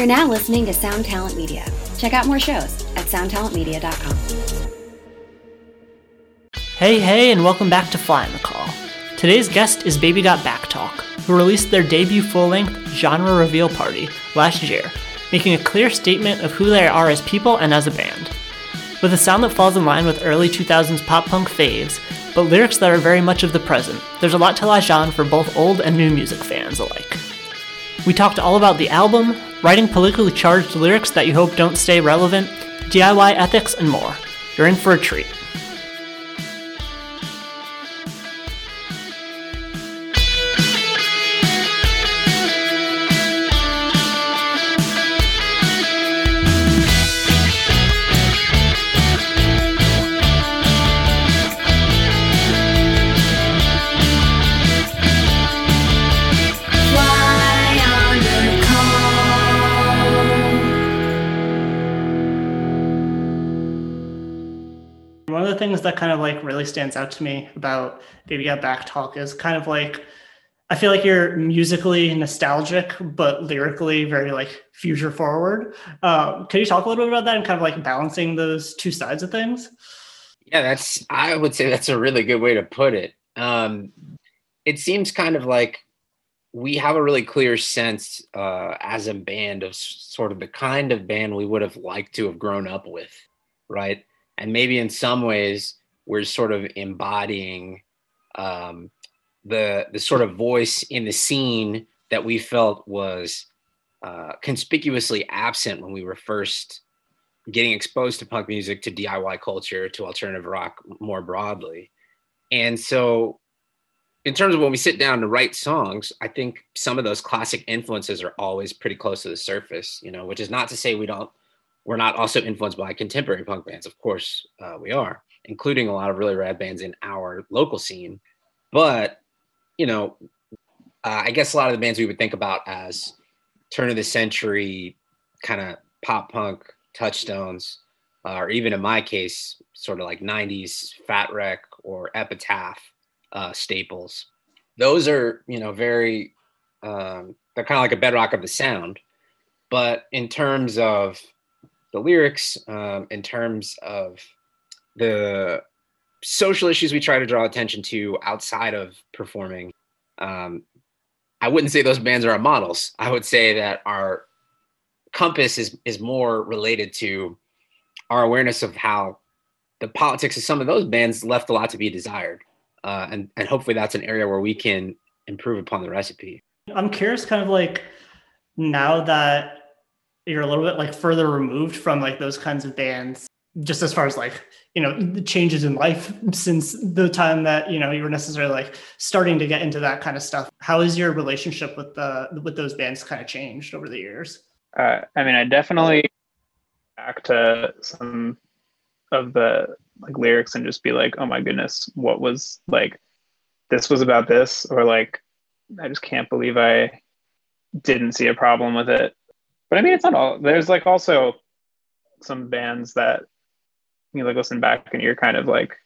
You're now listening to Sound Talent Media. Check out more shows at soundtalentmedia.com. Hey, hey, and welcome back to Fly on the Call. Today's guest is Baby Got Back Talk, who released their debut full length genre reveal party last year, making a clear statement of who they are as people and as a band. With a sound that falls in line with early 2000s pop punk faves, but lyrics that are very much of the present, there's a lot to latch on for both old and new music fans alike. We talked all about the album, writing politically charged lyrics that you hope don't stay relevant, DIY ethics, and more. You're in for a treat. Things that kind of like really stands out to me about Baby Got Back Talk is kind of like I feel like you're musically nostalgic, but lyrically very like future forward. Um, can you talk a little bit about that and kind of like balancing those two sides of things? Yeah, that's I would say that's a really good way to put it. Um, it seems kind of like we have a really clear sense uh, as a band of sort of the kind of band we would have liked to have grown up with, right? And maybe in some ways we're sort of embodying um, the the sort of voice in the scene that we felt was uh, conspicuously absent when we were first getting exposed to punk music, to DIY culture, to alternative rock more broadly. And so, in terms of when we sit down to write songs, I think some of those classic influences are always pretty close to the surface, you know, which is not to say we don't we're not also influenced by contemporary punk bands. Of course, uh, we are, including a lot of really rad bands in our local scene. But, you know, uh, I guess a lot of the bands we would think about as turn of the century kind of pop punk touchstones, uh, or even in my case, sort of like 90s Fat Wreck or Epitaph uh, staples. Those are, you know, very, um, they're kind of like a bedrock of the sound. But in terms of the lyrics, um, in terms of the social issues we try to draw attention to outside of performing. Um, I wouldn't say those bands are our models. I would say that our compass is is more related to our awareness of how the politics of some of those bands left a lot to be desired, uh, and and hopefully that's an area where we can improve upon the recipe. I'm curious, kind of like now that you're a little bit like further removed from like those kinds of bands just as far as like you know the changes in life since the time that you know you were necessarily like starting to get into that kind of stuff. How has your relationship with the with those bands kind of changed over the years? Uh, i mean i definitely back to some of the like lyrics and just be like oh my goodness what was like this was about this or like i just can't believe i didn't see a problem with it but I mean, it's not all. There's like also some bands that you like listen back and you're kind of like,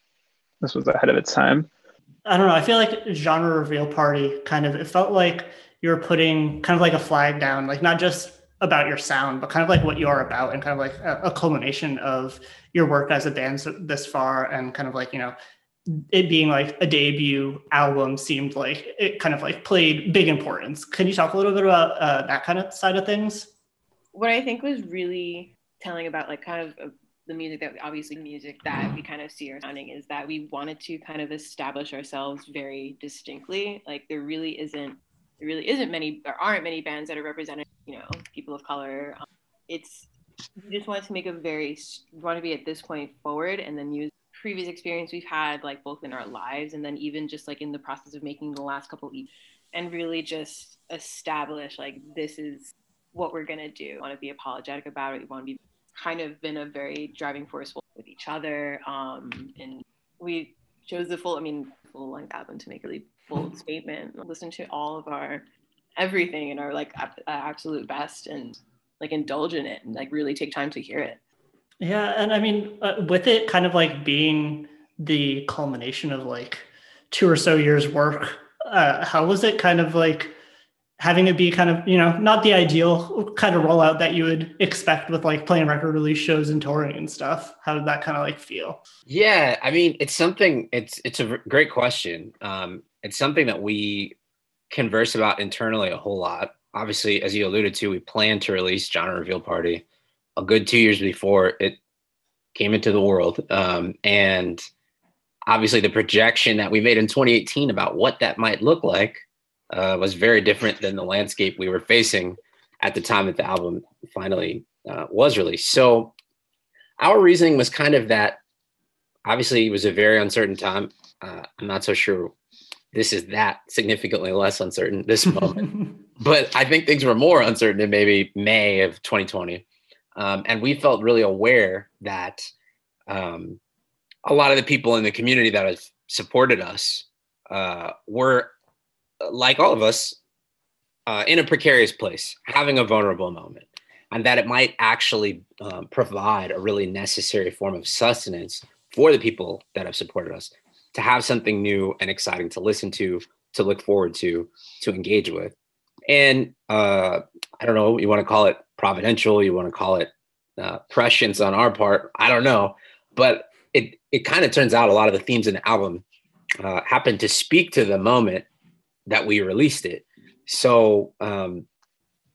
this was ahead of its time. I don't know. I feel like genre reveal party kind of. It felt like you were putting kind of like a flag down, like not just about your sound, but kind of like what you're about, and kind of like a, a culmination of your work as a band so, this far, and kind of like you know it being like a debut album seemed like it kind of like played big importance. Can you talk a little bit about uh, that kind of side of things? What I think was really telling about like kind of the music that obviously music that we kind of see our sounding is that we wanted to kind of establish ourselves very distinctly. Like there really isn't there really isn't many there aren't many bands that are represented, you know people of color. Um, it's we just wanted to make a very want to be at this point forward and then use previous experience we've had like both in our lives and then even just like in the process of making the last couple each and really just establish like this is what we're going to do. We want to be apologetic about it. We want to be kind of been a very driving force with each other. Um, and we chose the full, I mean, full length album to make a really full statement. Listen to all of our everything and our like absolute best and like indulge in it and like really take time to hear it. Yeah. And I mean, uh, with it kind of like being the culmination of like two or so years work, uh, how was it kind of like having it be kind of you know not the ideal kind of rollout that you would expect with like playing record release shows and touring and stuff. How did that kind of like feel? Yeah i mean it's something it's it's a great question. Um it's something that we converse about internally a whole lot. Obviously as you alluded to we planned to release genre reveal party a good two years before it came into the world. Um and obviously the projection that we made in 2018 about what that might look like uh, was very different than the landscape we were facing at the time that the album finally uh, was released. So our reasoning was kind of that obviously it was a very uncertain time. Uh, I'm not so sure this is that significantly less uncertain this moment, but I think things were more uncertain in maybe May of 2020. Um, and we felt really aware that um, a lot of the people in the community that have supported us uh, were like all of us, uh, in a precarious place, having a vulnerable moment, and that it might actually um, provide a really necessary form of sustenance for the people that have supported us to have something new and exciting to listen to, to look forward to, to engage with. And uh, I don't know, you want to call it providential, you want to call it uh, prescience on our part, I don't know, but it it kind of turns out a lot of the themes in the album uh, happen to speak to the moment that we released it. So um,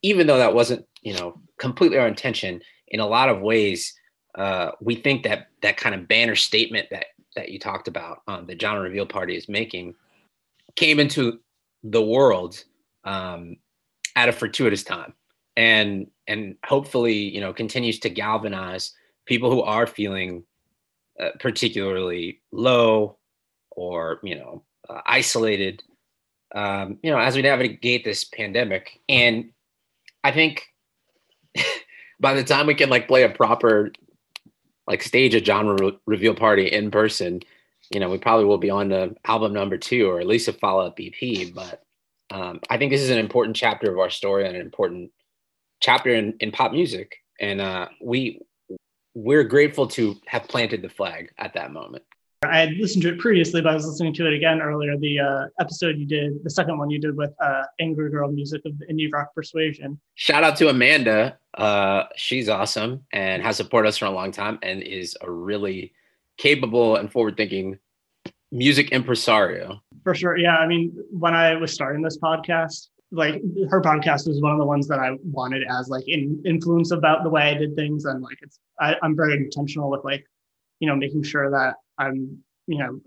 even though that wasn't, you know, completely our intention, in a lot of ways, uh, we think that that kind of banner statement that that you talked about, um, the genre reveal party is making, came into the world um, at a fortuitous time, and and hopefully, you know, continues to galvanize people who are feeling uh, particularly low or you know uh, isolated um, you know, as we navigate this pandemic. And I think by the time we can like play a proper like stage a genre re- reveal party in person, you know, we probably will be on to album number two or at least a follow up EP. But um, I think this is an important chapter of our story and an important chapter in, in pop music. And uh, we we're grateful to have planted the flag at that moment. I had listened to it previously, but I was listening to it again earlier. The uh, episode you did, the second one you did with uh, Angry Girl Music of the Indie Rock Persuasion. Shout out to Amanda. Uh, she's awesome and has supported us for a long time and is a really capable and forward thinking music impresario. For sure. Yeah. I mean, when I was starting this podcast, like her podcast was one of the ones that I wanted as like in influence about the way I did things. And like it's, I, I'm very intentional with like, you know, making sure that I'm, you know,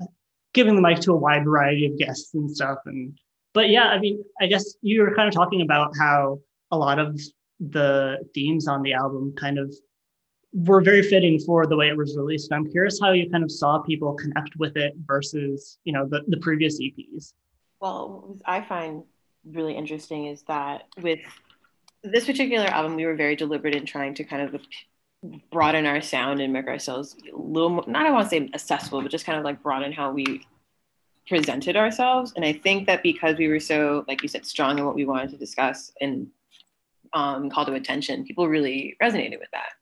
giving the mic to a wide variety of guests and stuff. And but yeah, I mean, I guess you were kind of talking about how a lot of the themes on the album kind of were very fitting for the way it was released. And I'm curious how you kind of saw people connect with it versus, you know, the, the previous EPs. Well, I find really interesting is that with this particular album, we were very deliberate in trying to kind of broaden our sound and make ourselves a little more, not I want to say accessible, but just kind of like broaden how we presented ourselves. And I think that because we were so, like you said, strong in what we wanted to discuss and um, call to attention, people really resonated with that.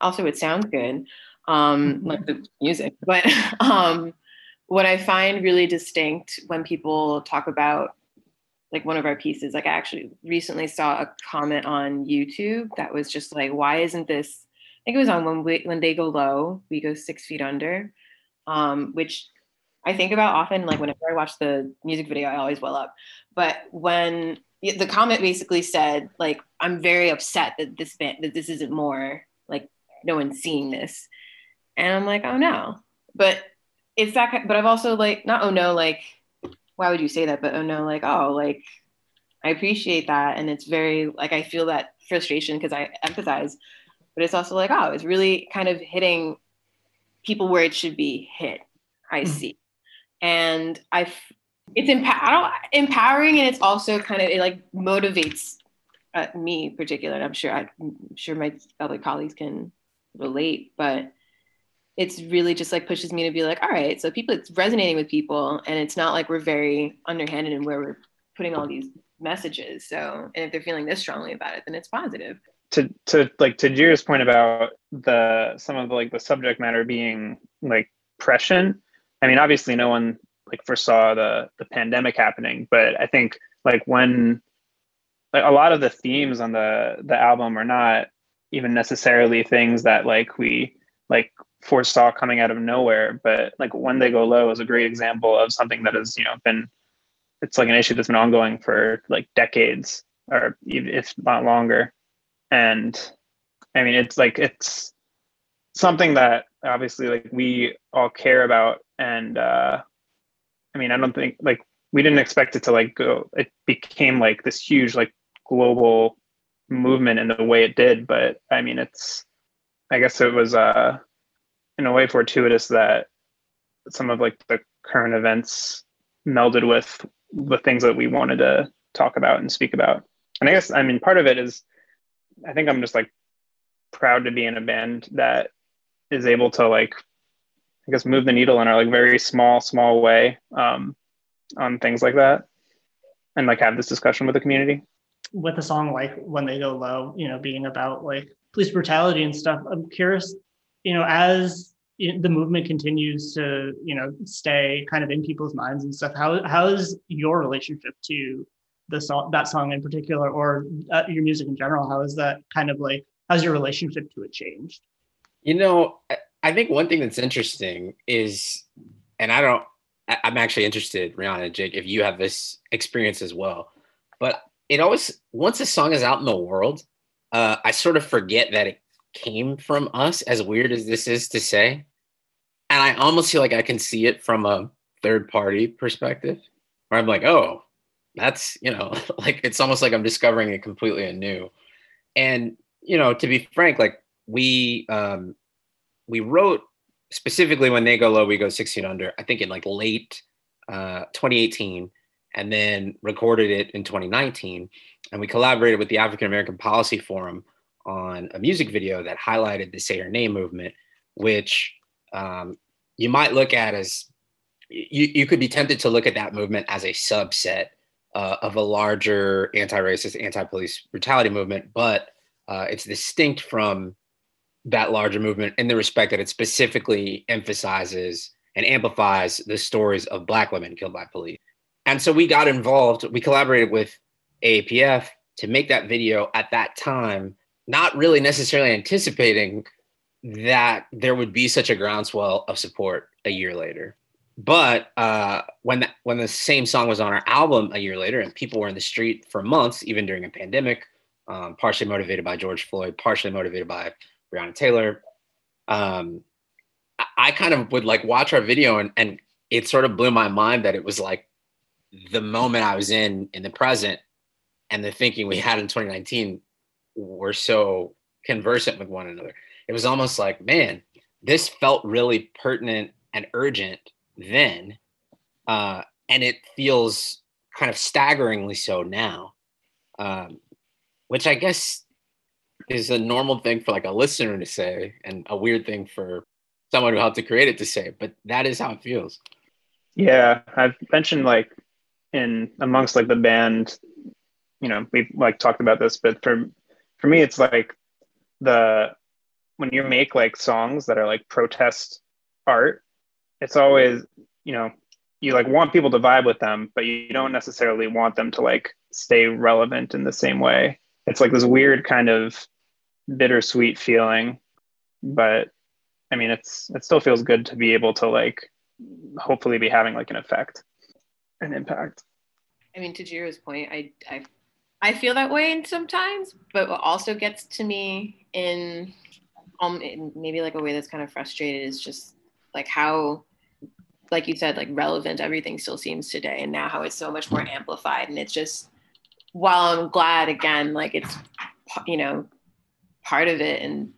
Also, it sounds good, um, mm-hmm. like the music. But um, what I find really distinct when people talk about like one of our pieces, like I actually recently saw a comment on YouTube that was just like, why isn't this think it was on when we when they go low, we go six feet under, um, which I think about often. Like whenever I watch the music video, I always well up. But when the comment basically said, like, I'm very upset that this band that this isn't more like no one's seeing this, and I'm like, oh no. But it's that. But I've also like not oh no like why would you say that? But oh no like oh like I appreciate that, and it's very like I feel that frustration because I empathize but it's also like, oh, it's really kind of hitting people where it should be hit. I mm-hmm. see. And I, it's empower, empowering, and it's also kind of it like motivates uh, me particularly. I'm sure I, am sure my other colleagues can relate, but it's really just like pushes me to be like, all right, so people, it's resonating with people, and it's not like we're very underhanded in where we're putting all these messages. So, and if they're feeling this strongly about it, then it's positive to to like to Jiro's point about the some of the like the subject matter being like prescient. I mean, obviously, no one like foresaw the the pandemic happening, but I think like when like a lot of the themes on the the album are not even necessarily things that like we like foresaw coming out of nowhere but like when they go low is a great example of something that has you know been it's like an issue that's been ongoing for like decades or if not longer and i mean it's like it's something that obviously like we all care about. And uh i mean i don't think like we didn't expect it to like go it became like this huge like global movement in the way it did. But i mean it's i guess it was uh in a way fortuitous that some of like the current events melded with the things that we wanted to talk about and speak about. And i guess i mean part of it is i think i'm just like proud to be in a band that is able to like i guess move the needle in a like very small small way um on things like that and like have this discussion with the community. With a song like when they go low you know being about like police brutality and stuff i'm curious you know as the movement continues to you know stay kind of in people's minds and stuff how how is your relationship to the song that song in particular or uh, your music in general how is that kind of like how's your relationship to it changed you know i think one thing that's interesting is and i don't i'm actually interested rihanna and jake if you have this experience as well but it always once a song is out in the world, uh, I sort of forget that it came from us. As weird as this is to say, and I almost feel like I can see it from a third party perspective, where I'm like, oh, that's you know, like it's almost like I'm discovering it completely anew. And you know, to be frank, like we um, we wrote specifically when they go low, we go six feet under. I think in like late uh, 2018 and then recorded it in 2019. And we collaborated with the African American Policy Forum on a music video that highlighted the Say Her Name movement, which um, you might look at as you, you could be tempted to look at that movement as a subset uh, of a larger anti-racist, anti-police brutality movement, but uh, it's distinct from that larger movement in the respect that it specifically emphasizes and amplifies the stories of Black women killed by police. And so we got involved. We collaborated with AAPF to make that video at that time, not really necessarily anticipating that there would be such a groundswell of support a year later. But uh, when that, when the same song was on our album a year later, and people were in the street for months, even during a pandemic, um, partially motivated by George Floyd, partially motivated by Breonna Taylor, um, I, I kind of would like watch our video, and, and it sort of blew my mind that it was like the moment I was in in the present and the thinking we had in 2019 were so conversant with one another. It was almost like, man, this felt really pertinent and urgent then. Uh, and it feels kind of staggeringly so now, um, which I guess is a normal thing for like a listener to say and a weird thing for someone who helped to create it to say, but that is how it feels. Yeah, I've mentioned like in amongst like the band you know we've like talked about this but for for me it's like the when you make like songs that are like protest art it's always you know you like want people to vibe with them but you don't necessarily want them to like stay relevant in the same way it's like this weird kind of bittersweet feeling but i mean it's it still feels good to be able to like hopefully be having like an effect an impact. I mean, to Jiro's point, I, I, I feel that way sometimes, but what also gets to me in, um, in maybe like a way that's kind of frustrated is just like how, like you said, like relevant everything still seems today, and now how it's so much more amplified, and it's just, while I'm glad again, like it's, you know, part of it and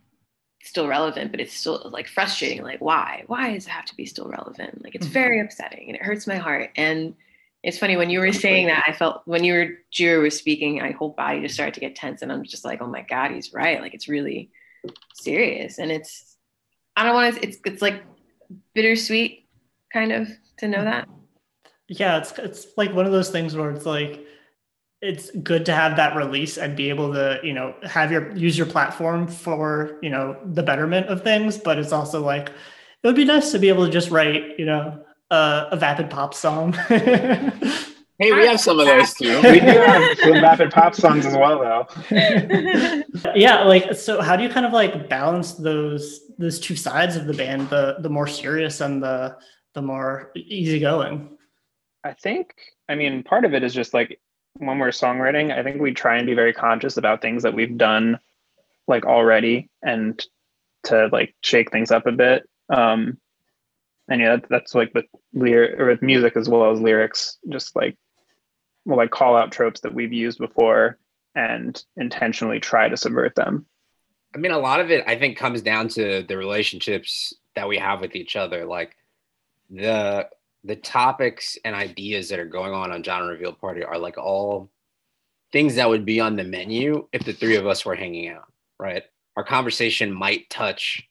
still relevant, but it's still like frustrating. Like, why? Why does it have to be still relevant? Like, it's mm-hmm. very upsetting and it hurts my heart. And it's funny when you were saying that, I felt when you were Jiro was speaking, my whole body just started to get tense, and I'm just like, oh my god, he's right. Like, it's really serious, and it's I don't want to. It's it's like bittersweet, kind of, to know that. Yeah, it's it's like one of those things where it's like it's good to have that release and be able to you know have your use your platform for you know the betterment of things but it's also like it would be nice to be able to just write you know a, a vapid pop song Hey, we have some of those too. we do have some vapid pop songs as well, though. yeah, like so. How do you kind of like balance those those two sides of the band the the more serious and the the more easygoing? I think. I mean, part of it is just like when we're songwriting. I think we try and be very conscious about things that we've done like already and to like shake things up a bit. Um, and yeah, that, that's like with lyric or with music as well as lyrics, just like we'll like call out tropes that we've used before and intentionally try to subvert them. I mean, a lot of it I think comes down to the relationships that we have with each other. Like the the topics and ideas that are going on on Genre Reveal Party are like all things that would be on the menu if the three of us were hanging out, right? Our conversation might touch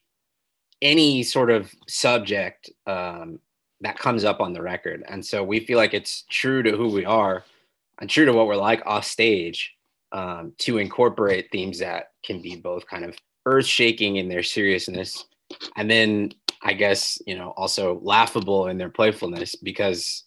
any sort of subject um, that comes up on the record. And so we feel like it's true to who we are and true to what we're like off stage um, to incorporate themes that can be both kind of earth shaking in their seriousness and then I guess, you know, also laughable in their playfulness because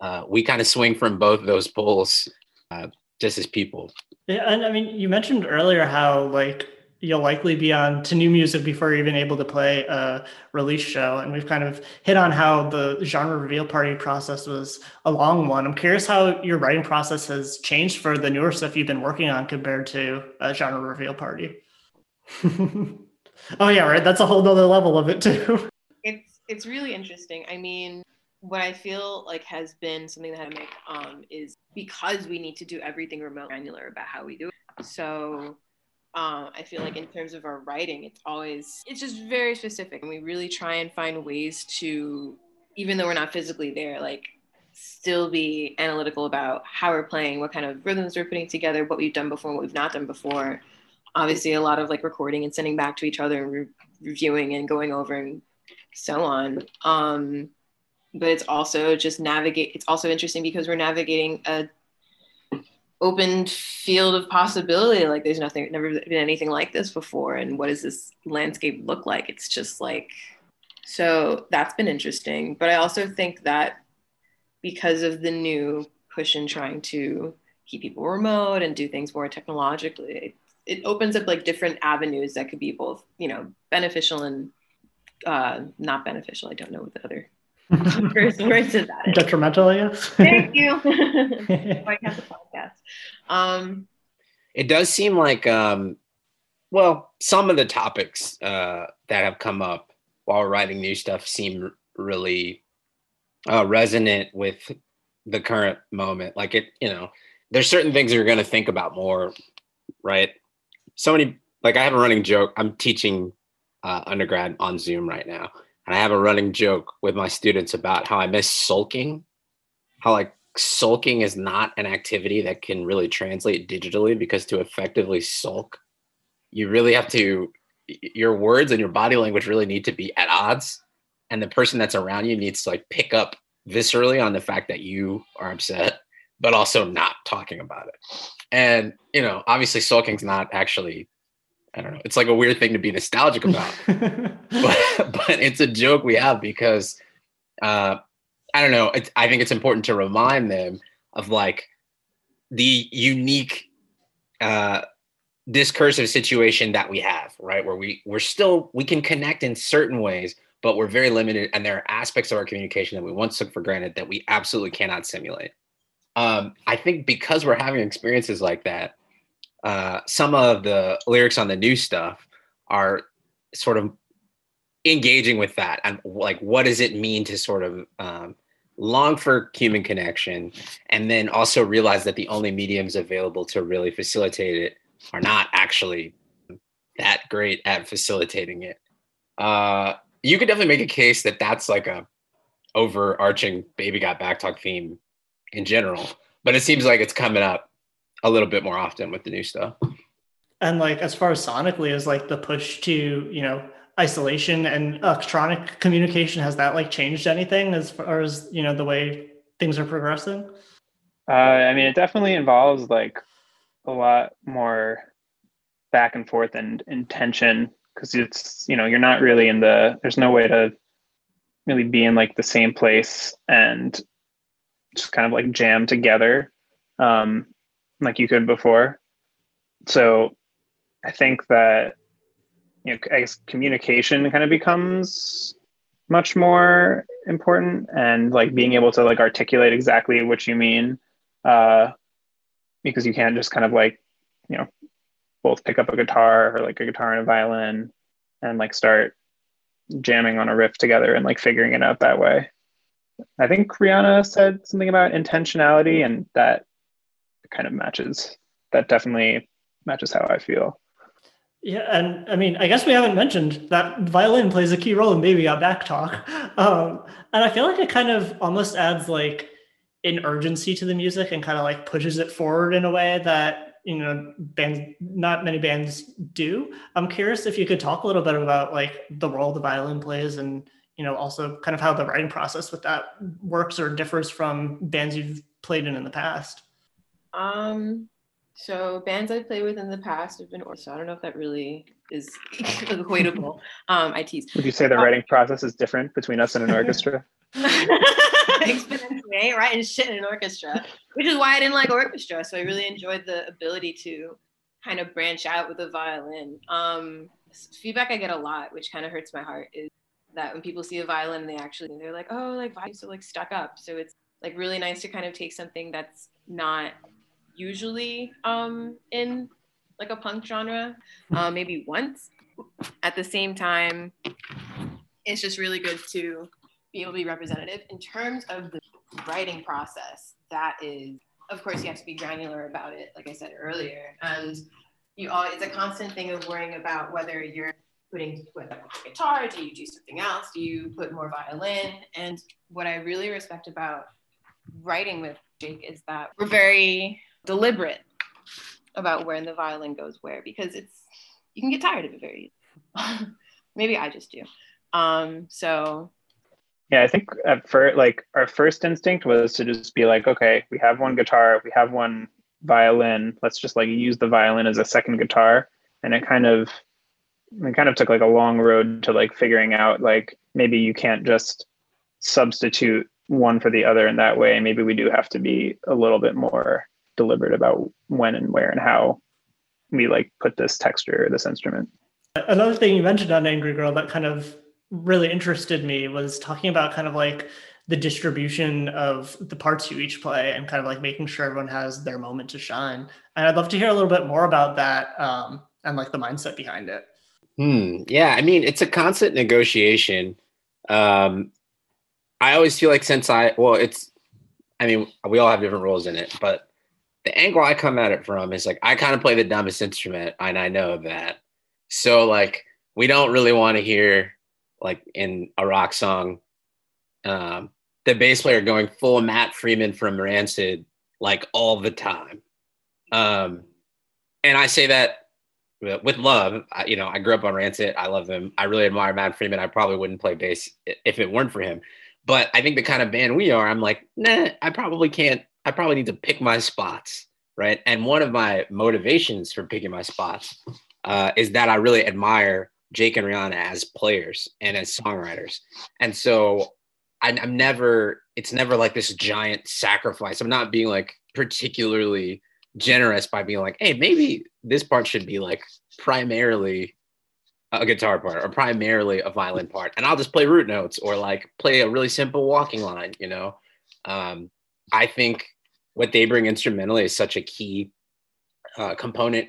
uh, we kind of swing from both those poles uh, just as people. Yeah. And I mean, you mentioned earlier how like you'll likely be on to new music before you're even able to play a release show. And we've kind of hit on how the genre reveal party process was a long one. I'm curious how your writing process has changed for the newer stuff you've been working on compared to a genre reveal party. oh yeah, right. That's a whole nother level of it too. It's it's really interesting. I mean, what I feel like has been something that I make um, is because we need to do everything remote granular about how we do it. So um, I feel like in terms of our writing, it's always it's just very specific, and we really try and find ways to, even though we're not physically there, like still be analytical about how we're playing, what kind of rhythms we're putting together, what we've done before, what we've not done before. Obviously, a lot of like recording and sending back to each other and re- reviewing and going over and so on. Um, but it's also just navigate. It's also interesting because we're navigating a open field of possibility. Like there's nothing, never been anything like this before. And what does this landscape look like? It's just like, so that's been interesting. But I also think that because of the new push in trying to keep people remote and do things more technologically, it, it opens up like different avenues that could be both, you know, beneficial and uh, not beneficial. I don't know what the other First words of that. Detrimental, I guess. Thank you. I have the podcast. Um, it does seem like, um, well, some of the topics uh, that have come up while writing new stuff seem really uh, resonant with the current moment. Like it, you know, there's certain things you're going to think about more, right? So many, like I have a running joke. I'm teaching uh, undergrad on Zoom right now and I have a running joke with my students about how I miss sulking, how like sulking is not an activity that can really translate digitally because to effectively sulk, you really have to, your words and your body language really need to be at odds. And the person that's around you needs to like pick up viscerally on the fact that you are upset, but also not talking about it. And, you know, obviously sulking's not actually I don't know. It's like a weird thing to be nostalgic about, but, but it's a joke we have because uh, I don't know. I think it's important to remind them of like the unique uh, discursive situation that we have, right? Where we we're still we can connect in certain ways, but we're very limited, and there are aspects of our communication that we once took for granted that we absolutely cannot simulate. Um, I think because we're having experiences like that, uh, some of the lyrics on the new stuff are sort of engaging with that. And like what does it mean to sort of um, long for human connection and then also realize that the only mediums available to really facilitate it are not actually that great at facilitating it. Uh, you could definitely make a case that that's like a overarching baby got back talk theme in general but it seems like it's coming up a little bit more often with the new stuff. And like as far as sonically is like the push to, you know, isolation and electronic communication, has that like changed anything as far as, you know, the way things are progressing? Uh, I mean, it definitely involves like a lot more back and forth and intention because it's, you know, you're not really in the, there's no way to really be in like the same place and just kind of like jam together um, like you could before. So I think that you know, I guess communication kind of becomes much more important and like being able to like articulate exactly what you mean uh because you can't just kind of like you know both pick up a guitar or like a guitar and a violin and like start jamming on a riff together and like figuring it out that way i think rihanna said something about intentionality and that kind of matches that definitely matches how i feel yeah, and I mean, I guess we haven't mentioned that violin plays a key role in Baby Got Back Talk, um, and I feel like it kind of almost adds like an urgency to the music and kind of like pushes it forward in a way that you know bands, not many bands do. I'm curious if you could talk a little bit about like the role the violin plays, and you know also kind of how the writing process with that works or differs from bands you've played in in the past. Um, so bands I've played with in the past have been so I don't know if that really is equatable. Um, I tease. Would you say the uh, writing process is different between us and an orchestra? Exponentially, I ain't writing shit in an orchestra, which is why I didn't like orchestra. So I really enjoyed the ability to kind of branch out with a violin. Um, feedback I get a lot, which kind of hurts my heart, is that when people see a violin, they actually they're like, oh, like vibes are like stuck up. So it's like really nice to kind of take something that's not usually um, in like a punk genre, uh, maybe once. At the same time, it's just really good to be able to be representative. In terms of the writing process, that is, of course, you have to be granular about it, like I said earlier. And you all, it's a constant thing of worrying about whether you're putting a guitar, do you do something else? Do you put more violin? And what I really respect about writing with Jake is that we're very deliberate about when the violin goes where because it's you can get tired of it very maybe i just do. Um so. Yeah i think at first like our first instinct was to just be like okay we have one guitar we have one violin. Let's just like use the violin as a second guitar. And it kind of it kind of took like a long road to like figuring out like maybe you can't just substitute one for the other in that way. Maybe we do have to be a little bit more deliberate about when and where and how we like put this texture or this instrument. Another thing you mentioned on angry girl that kind of really interested me was talking about kind of like the distribution of the parts you each play and kind of like making sure everyone has their moment to shine. And i'd love to hear a little bit more about that um, and like the mindset behind it hmm yeah i mean it's a constant negotiation um, i always feel like since i well it's i mean we all have different roles in it but the angle I come at it from is like I kind of play the dumbest instrument, and I know that. So like we don't really want to hear like in a rock song, um, the bass player going full Matt Freeman from Rancid like all the time. Um, and I say that with love. I, you know, I grew up on Rancid. I love them. I really admire Matt Freeman. I probably wouldn't play bass if it weren't for him. But I think the kind of band we are, I'm like, nah, I probably can't I probably need to pick my spots, right? And one of my motivations for picking my spots uh, is that I really admire Jake and Rihanna as players and as songwriters. And so I, I'm never, it's never like this giant sacrifice. I'm not being like particularly generous by being like, hey, maybe this part should be like primarily a guitar part or primarily a violin part. And I'll just play root notes or like play a really simple walking line, you know? Um, I think what they bring instrumentally is such a key uh, component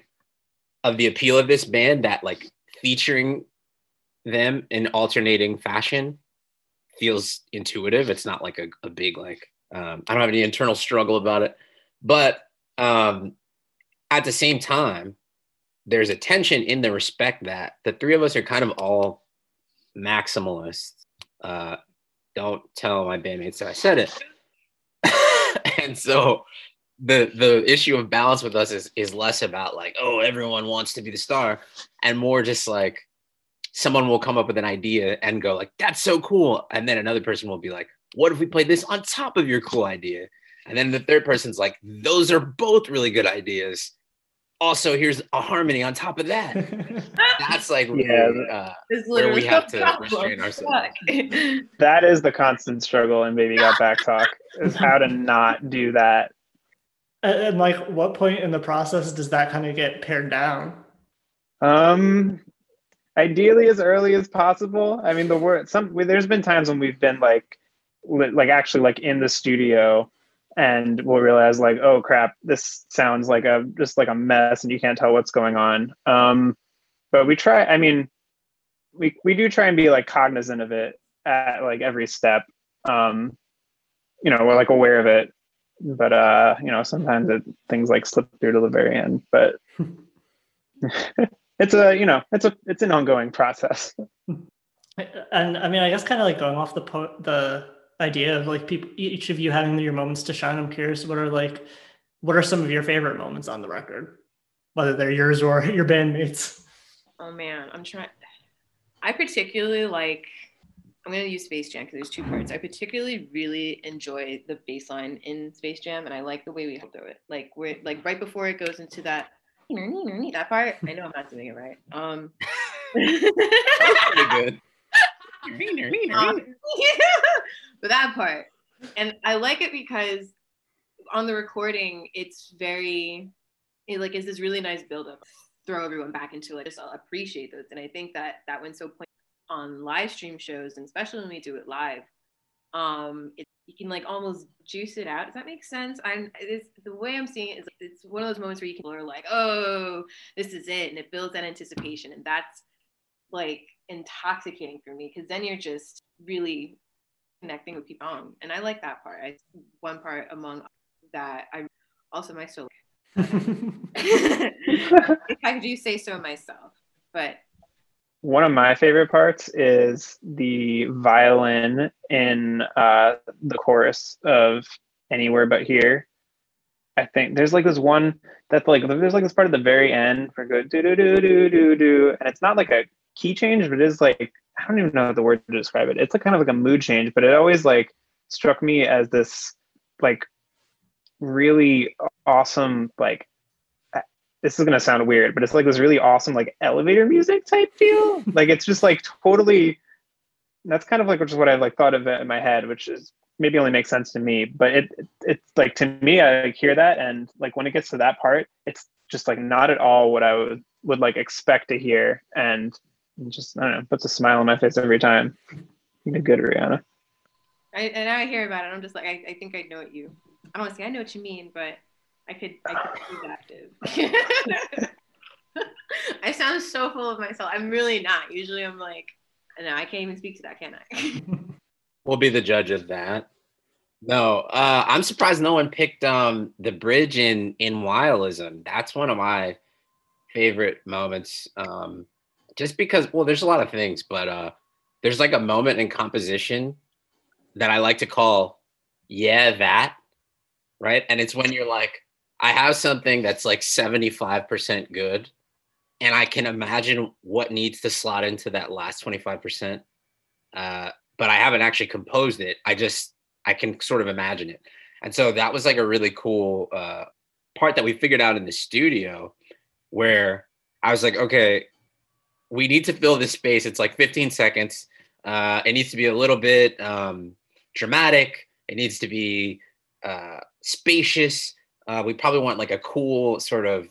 of the appeal of this band that like featuring them in alternating fashion feels intuitive. It's not like a, a big like um, I don't have any internal struggle about it, but um, at the same time, there's a tension in the respect that the three of us are kind of all maximalists. Uh, don't tell my bandmates that I said it, and so the the issue of balance with us is is less about like oh everyone wants to be the star and more just like someone will come up with an idea and go like that's so cool. And then another person will be like what if we play this on top of your cool idea and then the third person's like those are both really good ideas also here's a harmony on top of that. That's like Yeah, really, uh, where we have to problem. restrain ourselves. That is the constant struggle in Baby Got Back Talk is how to not do that. and, and, like, what point in the process does that kind of get pared down? Um, ideally as early as possible. I mean, the word some there's been times when we've been like, like actually like in the studio, and we'll realize like, oh crap, this sounds like a just like a mess, and you can't tell what's going on. Um, but we try. I mean, we we do try and be like cognizant of it at like every step. Um, you know, we're like aware of it, but uh, you know, sometimes it things like slip through to the very end, but. it's a you know it's a it's an ongoing process And I mean, I guess kind of like going off the po- the idea of like people, each of you having your moments to shine. I'm curious, what are like, what are some of your favorite moments on the record, whether they're yours or your bandmates? Oh man, I'm trying. I particularly like. I'm gonna use Space Jam because there's two parts. I particularly really enjoy the bass line in Space Jam, and I like the way we throw it. Like we're like right before it goes into that that part. I know I'm not doing it right. Um, Pretty good. Um, but that part. And i like it because on the recording it's very it like is this really nice buildup. Throw everyone back into it. Just I'll appreciate those and i think that that went so point on live stream shows and especially when we do it live um it, you can like almost juice it out. Does that make sense? I'm it's the way i'm seeing it is it's one of those moments where you can are like oh this is it. And it builds that anticipation. And that's like intoxicating for me because then you're just really connecting with people. And i like that part. I one part among that i also my solo if i do say so myself but one of my favorite parts is the violin in uh, the chorus of anywhere but here. I think there's like this one that's like there's like this part at the very end for go do do do do do do and it's not like a key change but it is like i don't even know the word to describe it. It's like kind of like a mood change but it always like struck me as this like really awesome like uh, this is going to sound weird but it's like this really awesome like elevator music type feel. Like it's just like totally that's kind of like which is what i like thought of it in my head which is maybe only makes sense to me but it, it it's like to me i like hear that and like when it gets to that part it's just like not at all what i would would like expect to hear. And just i don't know puts a smile on my face every time you did good rihanna I, and I hear about it. I'm just like, I, I think I know what you. I don't want to say I know what you mean, but I could. I could be active. I sound so full of myself. I'm really not. Usually, I'm like, no, I can't even speak to that, can I? We'll be the judge of that. No, uh, I'm surprised no one picked um, the bridge in in Wileism. That's one of my favorite moments. Um, just because, well, there's a lot of things, but uh, there's like a moment in composition that I like to call "Yeah, that," right? And it's when you're like, I have something that's like 75% good, and I can imagine what needs to slot into that last 25%. Uh, but I haven't actually composed it. I just I can sort of imagine it. And so that was like a really cool uh, part that we figured out in the studio where I was like, okay, we need to fill this space. It's like 15 seconds. Uh, it needs to be a little bit um, dramatic. It needs to be uh, spacious. Uh, we probably want like a cool sort of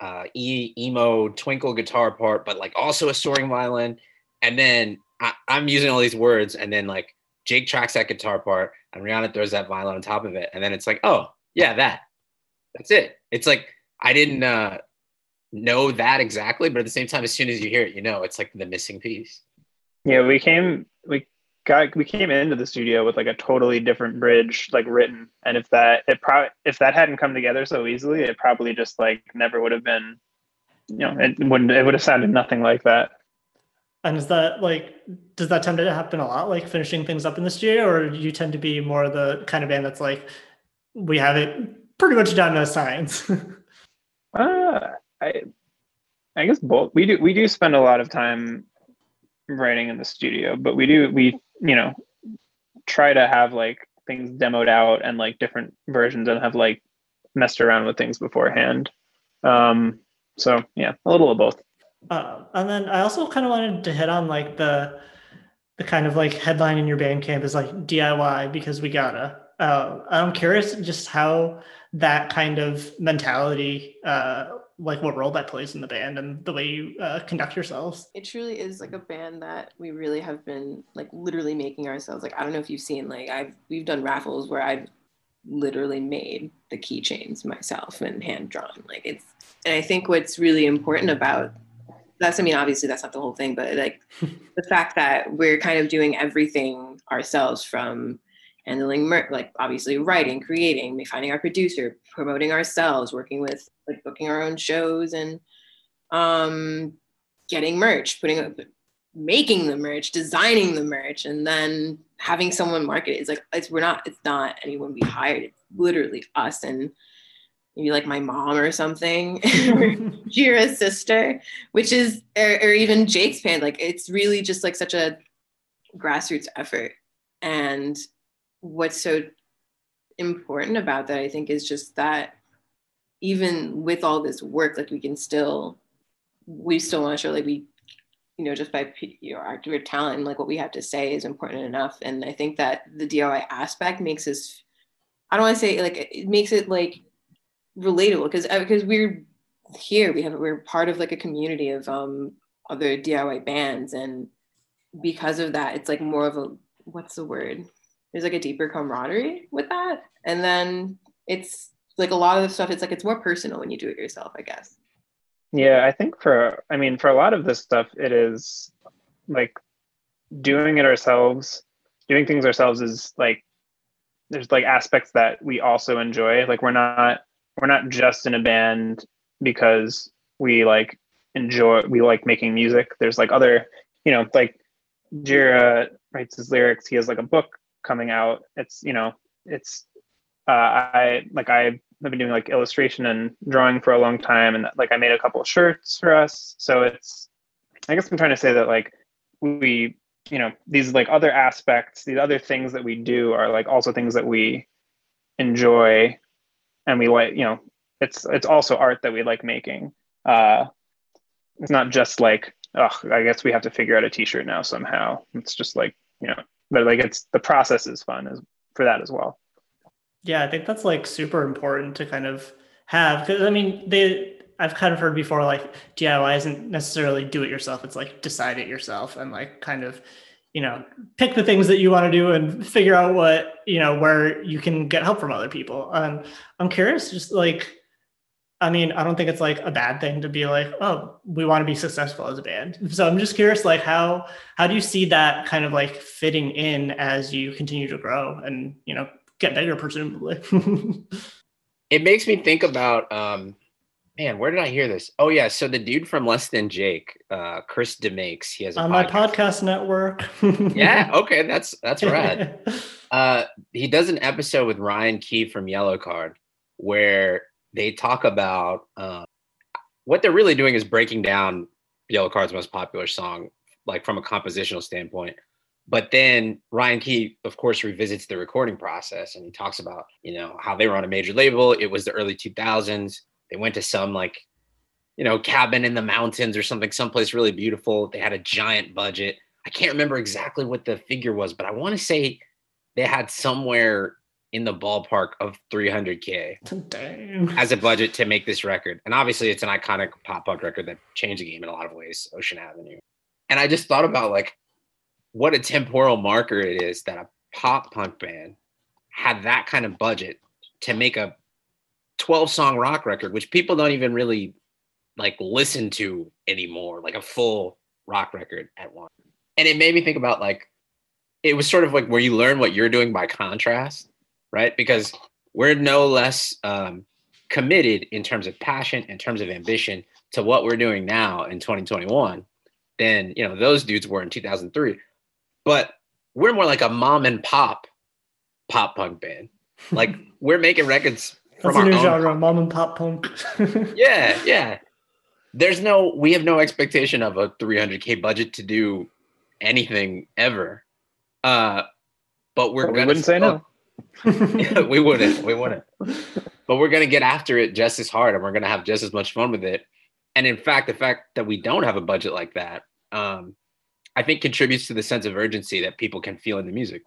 uh, e- emo twinkle guitar part, but like also a soaring violin. And then I, I'm using all these words, and then like Jake tracks that guitar part, and Rihanna throws that violin on top of it, and then it's like, oh yeah, that. That's it. It's like I didn't uh, know that exactly, but at the same time, as soon as you hear it, you know it's like the missing piece. Yeah, we came we got we came into the studio with like a totally different bridge like written, and if that it probably if that hadn't come together so easily, it probably just like never would have been. You know, it wouldn't. It would have sounded nothing like that. And is that like, does that tend to happen a lot, like finishing things up in the studio, or do you tend to be more the kind of band that's like, we have it pretty much down to science? Uh, I, I guess both. We do we do spend a lot of time writing in the studio, but we do we you know try to have like things demoed out and like different versions and have like messed around with things beforehand. Um, so yeah, a little of both. Uh, and then I also kind of wanted to hit on like the the kind of like headline in your Bandcamp is like DIY because we gotta. Uh, I'm curious just how that kind of mentality, uh, like what role that plays in the band and the way you uh, conduct yourselves. It truly is like a band that we really have been like literally making ourselves. Like I don't know if you've seen like I've we've done raffles where I've literally made the keychains myself and hand drawn. Like it's and I think what's really important about that's I mean obviously that's not the whole thing, but like the fact that we're kind of doing everything ourselves from handling mer- like obviously writing, creating, finding our producer, promoting ourselves, working with like booking our own shows and um getting merch, putting up making the merch, designing the merch, and then having someone market it. It's like it's we're not it's not anyone we hired. It's literally us and maybe like my mom or something, Jiro's sister, which is or, or even Jake's band. Like it's really just like such a grassroots effort. And what's so important about that, I think, is just that even with all this work, like we can still, we still want to show like we, you know, just by you know, our, talent like what we have to say is important enough. And I think that the DIY aspect makes us, I don't want to say like it makes it like relatable because because uh, we're here, we have we're part of like a community of um other DIY bands, and because of that, it's like more of a what's the word? there's like a deeper camaraderie with that. And then it's like a lot of the stuff, it's like it's more personal when you do it yourself, I guess. Yeah, I think for, I mean, for a lot of this stuff, it is like doing it ourselves, doing things ourselves is like, there's like aspects that we also enjoy. Like we're not, we're not just in a band because we like enjoy, we like making music. There's like other, you know, like Jiro writes his lyrics. He has like a book coming out. It's you know it's uh, I like I've been doing like illustration and drawing for a long time, and like I made a couple of shirts for us. So it's I guess I'm trying to say that like we you know these like other aspects, these other things that we do are like also things that we enjoy, and we like you know it's it's also art that we like making. Uh, it's not just like oh I guess we have to figure out a T-shirt now somehow. It's just like you know but like it's the process is fun as for that as well yeah i think that's like super important to kind of have because i mean they i've kind of heard before like diy isn't necessarily do it yourself it's like decide it yourself and like kind of you know pick the things that you want to do and figure out what you know where you can get help from other people um, i'm curious just like I mean, I don't think it's like a bad thing to be like, oh, we want to be successful as a band. So I'm just curious, like how how do you see that kind of like fitting in as you continue to grow and you know get bigger, presumably? it makes me think about um man, where did I hear this? Oh yeah, so the dude from Less Than Jake, uh Chris DeMakes, he has on podcast. my podcast network. yeah, okay, that's that's rad. uh he does an episode with Ryan Key from Yellowcard where they talk about uh, what they're really doing is breaking down Yellowcard's most popular song, like from a compositional standpoint. But then Ryan Key, of course, revisits the recording process and he talks about, you know, how they were on a major label. It was the early 2000s. They went to some like, you know, cabin in the mountains or something, someplace really beautiful. They had a giant budget. I can't remember exactly what the figure was, but I want to say they had somewhere in the ballpark of 300k Damn. as a budget to make this record. And obviously, it's an iconic pop punk record that changed the game in a lot of ways. Ocean Avenue. And I just thought about like what a temporal marker it is that a pop punk band had that kind of budget to make a 12 song rock record, which people don't even really like listen to anymore, like a full rock record at once. And it made me think about like it was sort of like where you learn what you're doing by contrast right? Because we're no less um, committed in terms of passion, in terms of ambition to what we're doing now in 2021 than you know those dudes were in 2003. But we're more like a mom and pop pop punk band. Like we're making records from That's a new genre, mom and pop punk. yeah, yeah. There's no, we have no expectation of a 300k budget to do anything ever. Uh, but we're gonna We wouldn't say no. we wouldn't. We wouldn't. But we're gonna get after it just as hard, and we're gonna have just as much fun with it. and in fact, the fact that we don't have a budget like that, um, I think contributes to the sense of urgency that people can feel in the music.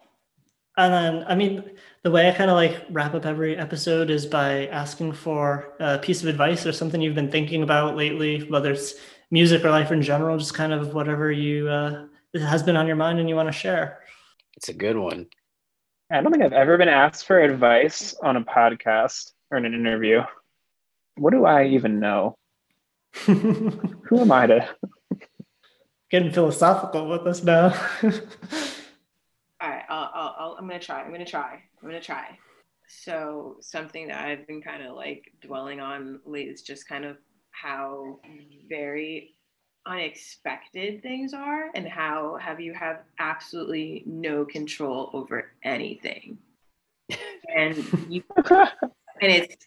And then, I mean, the way I kind of like wrap up every episode is by asking for a piece of advice or something you've been thinking about lately, whether it's music or life in general, just kind of whatever you uh, has been on your mind and you want to share. It's a good one. I don't think I've ever been asked for advice on a podcast or in an interview. What do I even know? Who am I to? Getting philosophical with us now. All right, I'll, I'll, I'll, I'm gonna try. I'm gonna try. I'm gonna try. So something that I've been kind of like dwelling on lately is just kind of how very unexpected things are and how have you have absolutely no control over anything and you and it's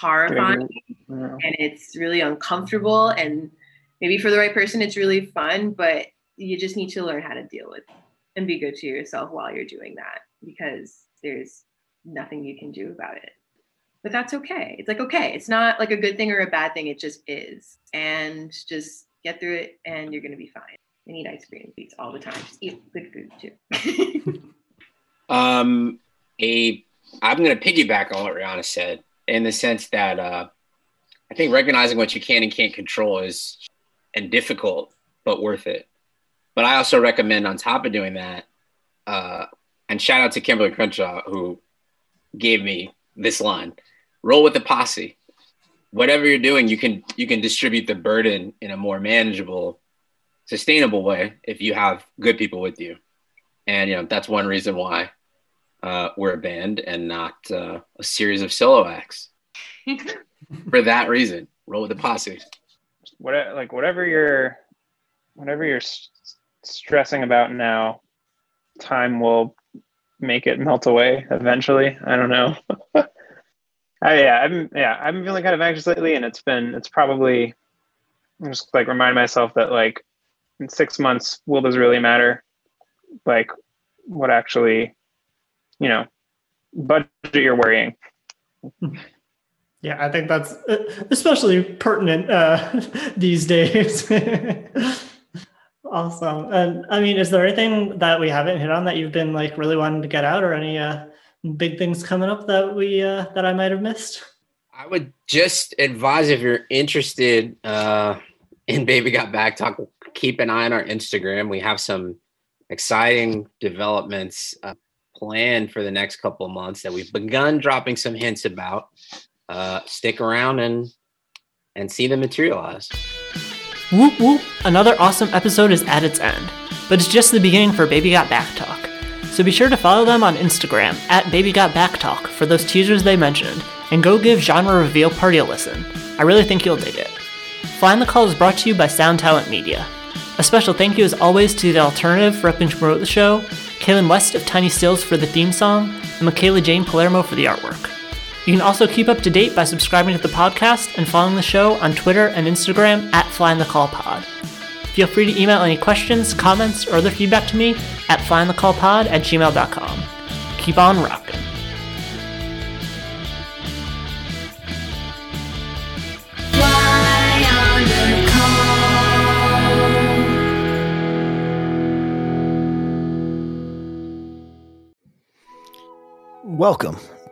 horrifying and it's really uncomfortable and maybe for the right person it's really fun but you just need to learn how to deal with it and be good to yourself while you're doing that because there's nothing you can do about it. But that's okay. It's like okay it's not like a good thing or a bad thing. It just is. And just get through it and you're going to be fine. And eat ice cream beats all the time. Just eat good food too. Um a i'm going to piggyback on what rihanna said in the sense that uh i think recognizing what you can and can't control is and difficult but worth it but i also recommend on top of doing that uh and shout out to kimberly crenshaw who gave me this line roll with the posse whatever you're doing, you can you can distribute the burden in a more manageable, sustainable way if you have good people with you. And you know that's one reason why uh, we're a band and not uh, a series of solo acts. For that reason, roll with the posse. What like whatever you're, whatever you're stressing about now, time will make it melt away eventually. I don't know. I, yeah, I'm yeah, I'm feeling kind of anxious lately, and it's been it's probably I'm just like remind myself that like in six months, will this really matter? Like, what actually, you know, budget you're worrying. Yeah, I think that's uh, especially pertinent uh, these days. awesome. And I mean, is there anything that we haven't hit on that you've been like really wanting to get out, or any uh, big things coming up that we uh, that I might have missed? I would just advise if you're interested uh, in Baby Got Back Talk, keep an eye on our Instagram. We have some exciting developments uh, planned for the next couple of months that we've begun dropping some hints about. Uh, stick around and and see them materialize. Whoop whoop! Another awesome episode is at its end, but it's just the beginning for Baby Got Back Talk. So be sure to follow them on Instagram at BabyGotBackTalk for those teasers they mentioned, and go give Genre Reveal Party a listen. I really think you'll dig it. Flying the Call is brought to you by Sound Talent Media. A special thank you as always to The Alternative for helping to promote the show, Kaylin West of Tiny Stills for the theme song, and Michaela Jane Palermo for the artwork. You can also keep up to date by subscribing to the podcast and following the show on Twitter and Instagram at Flying the Call Pod. Feel free to email any questions, comments, or other feedback to me at flyingthecallpod at gmail.com. Keep on rocking. Welcome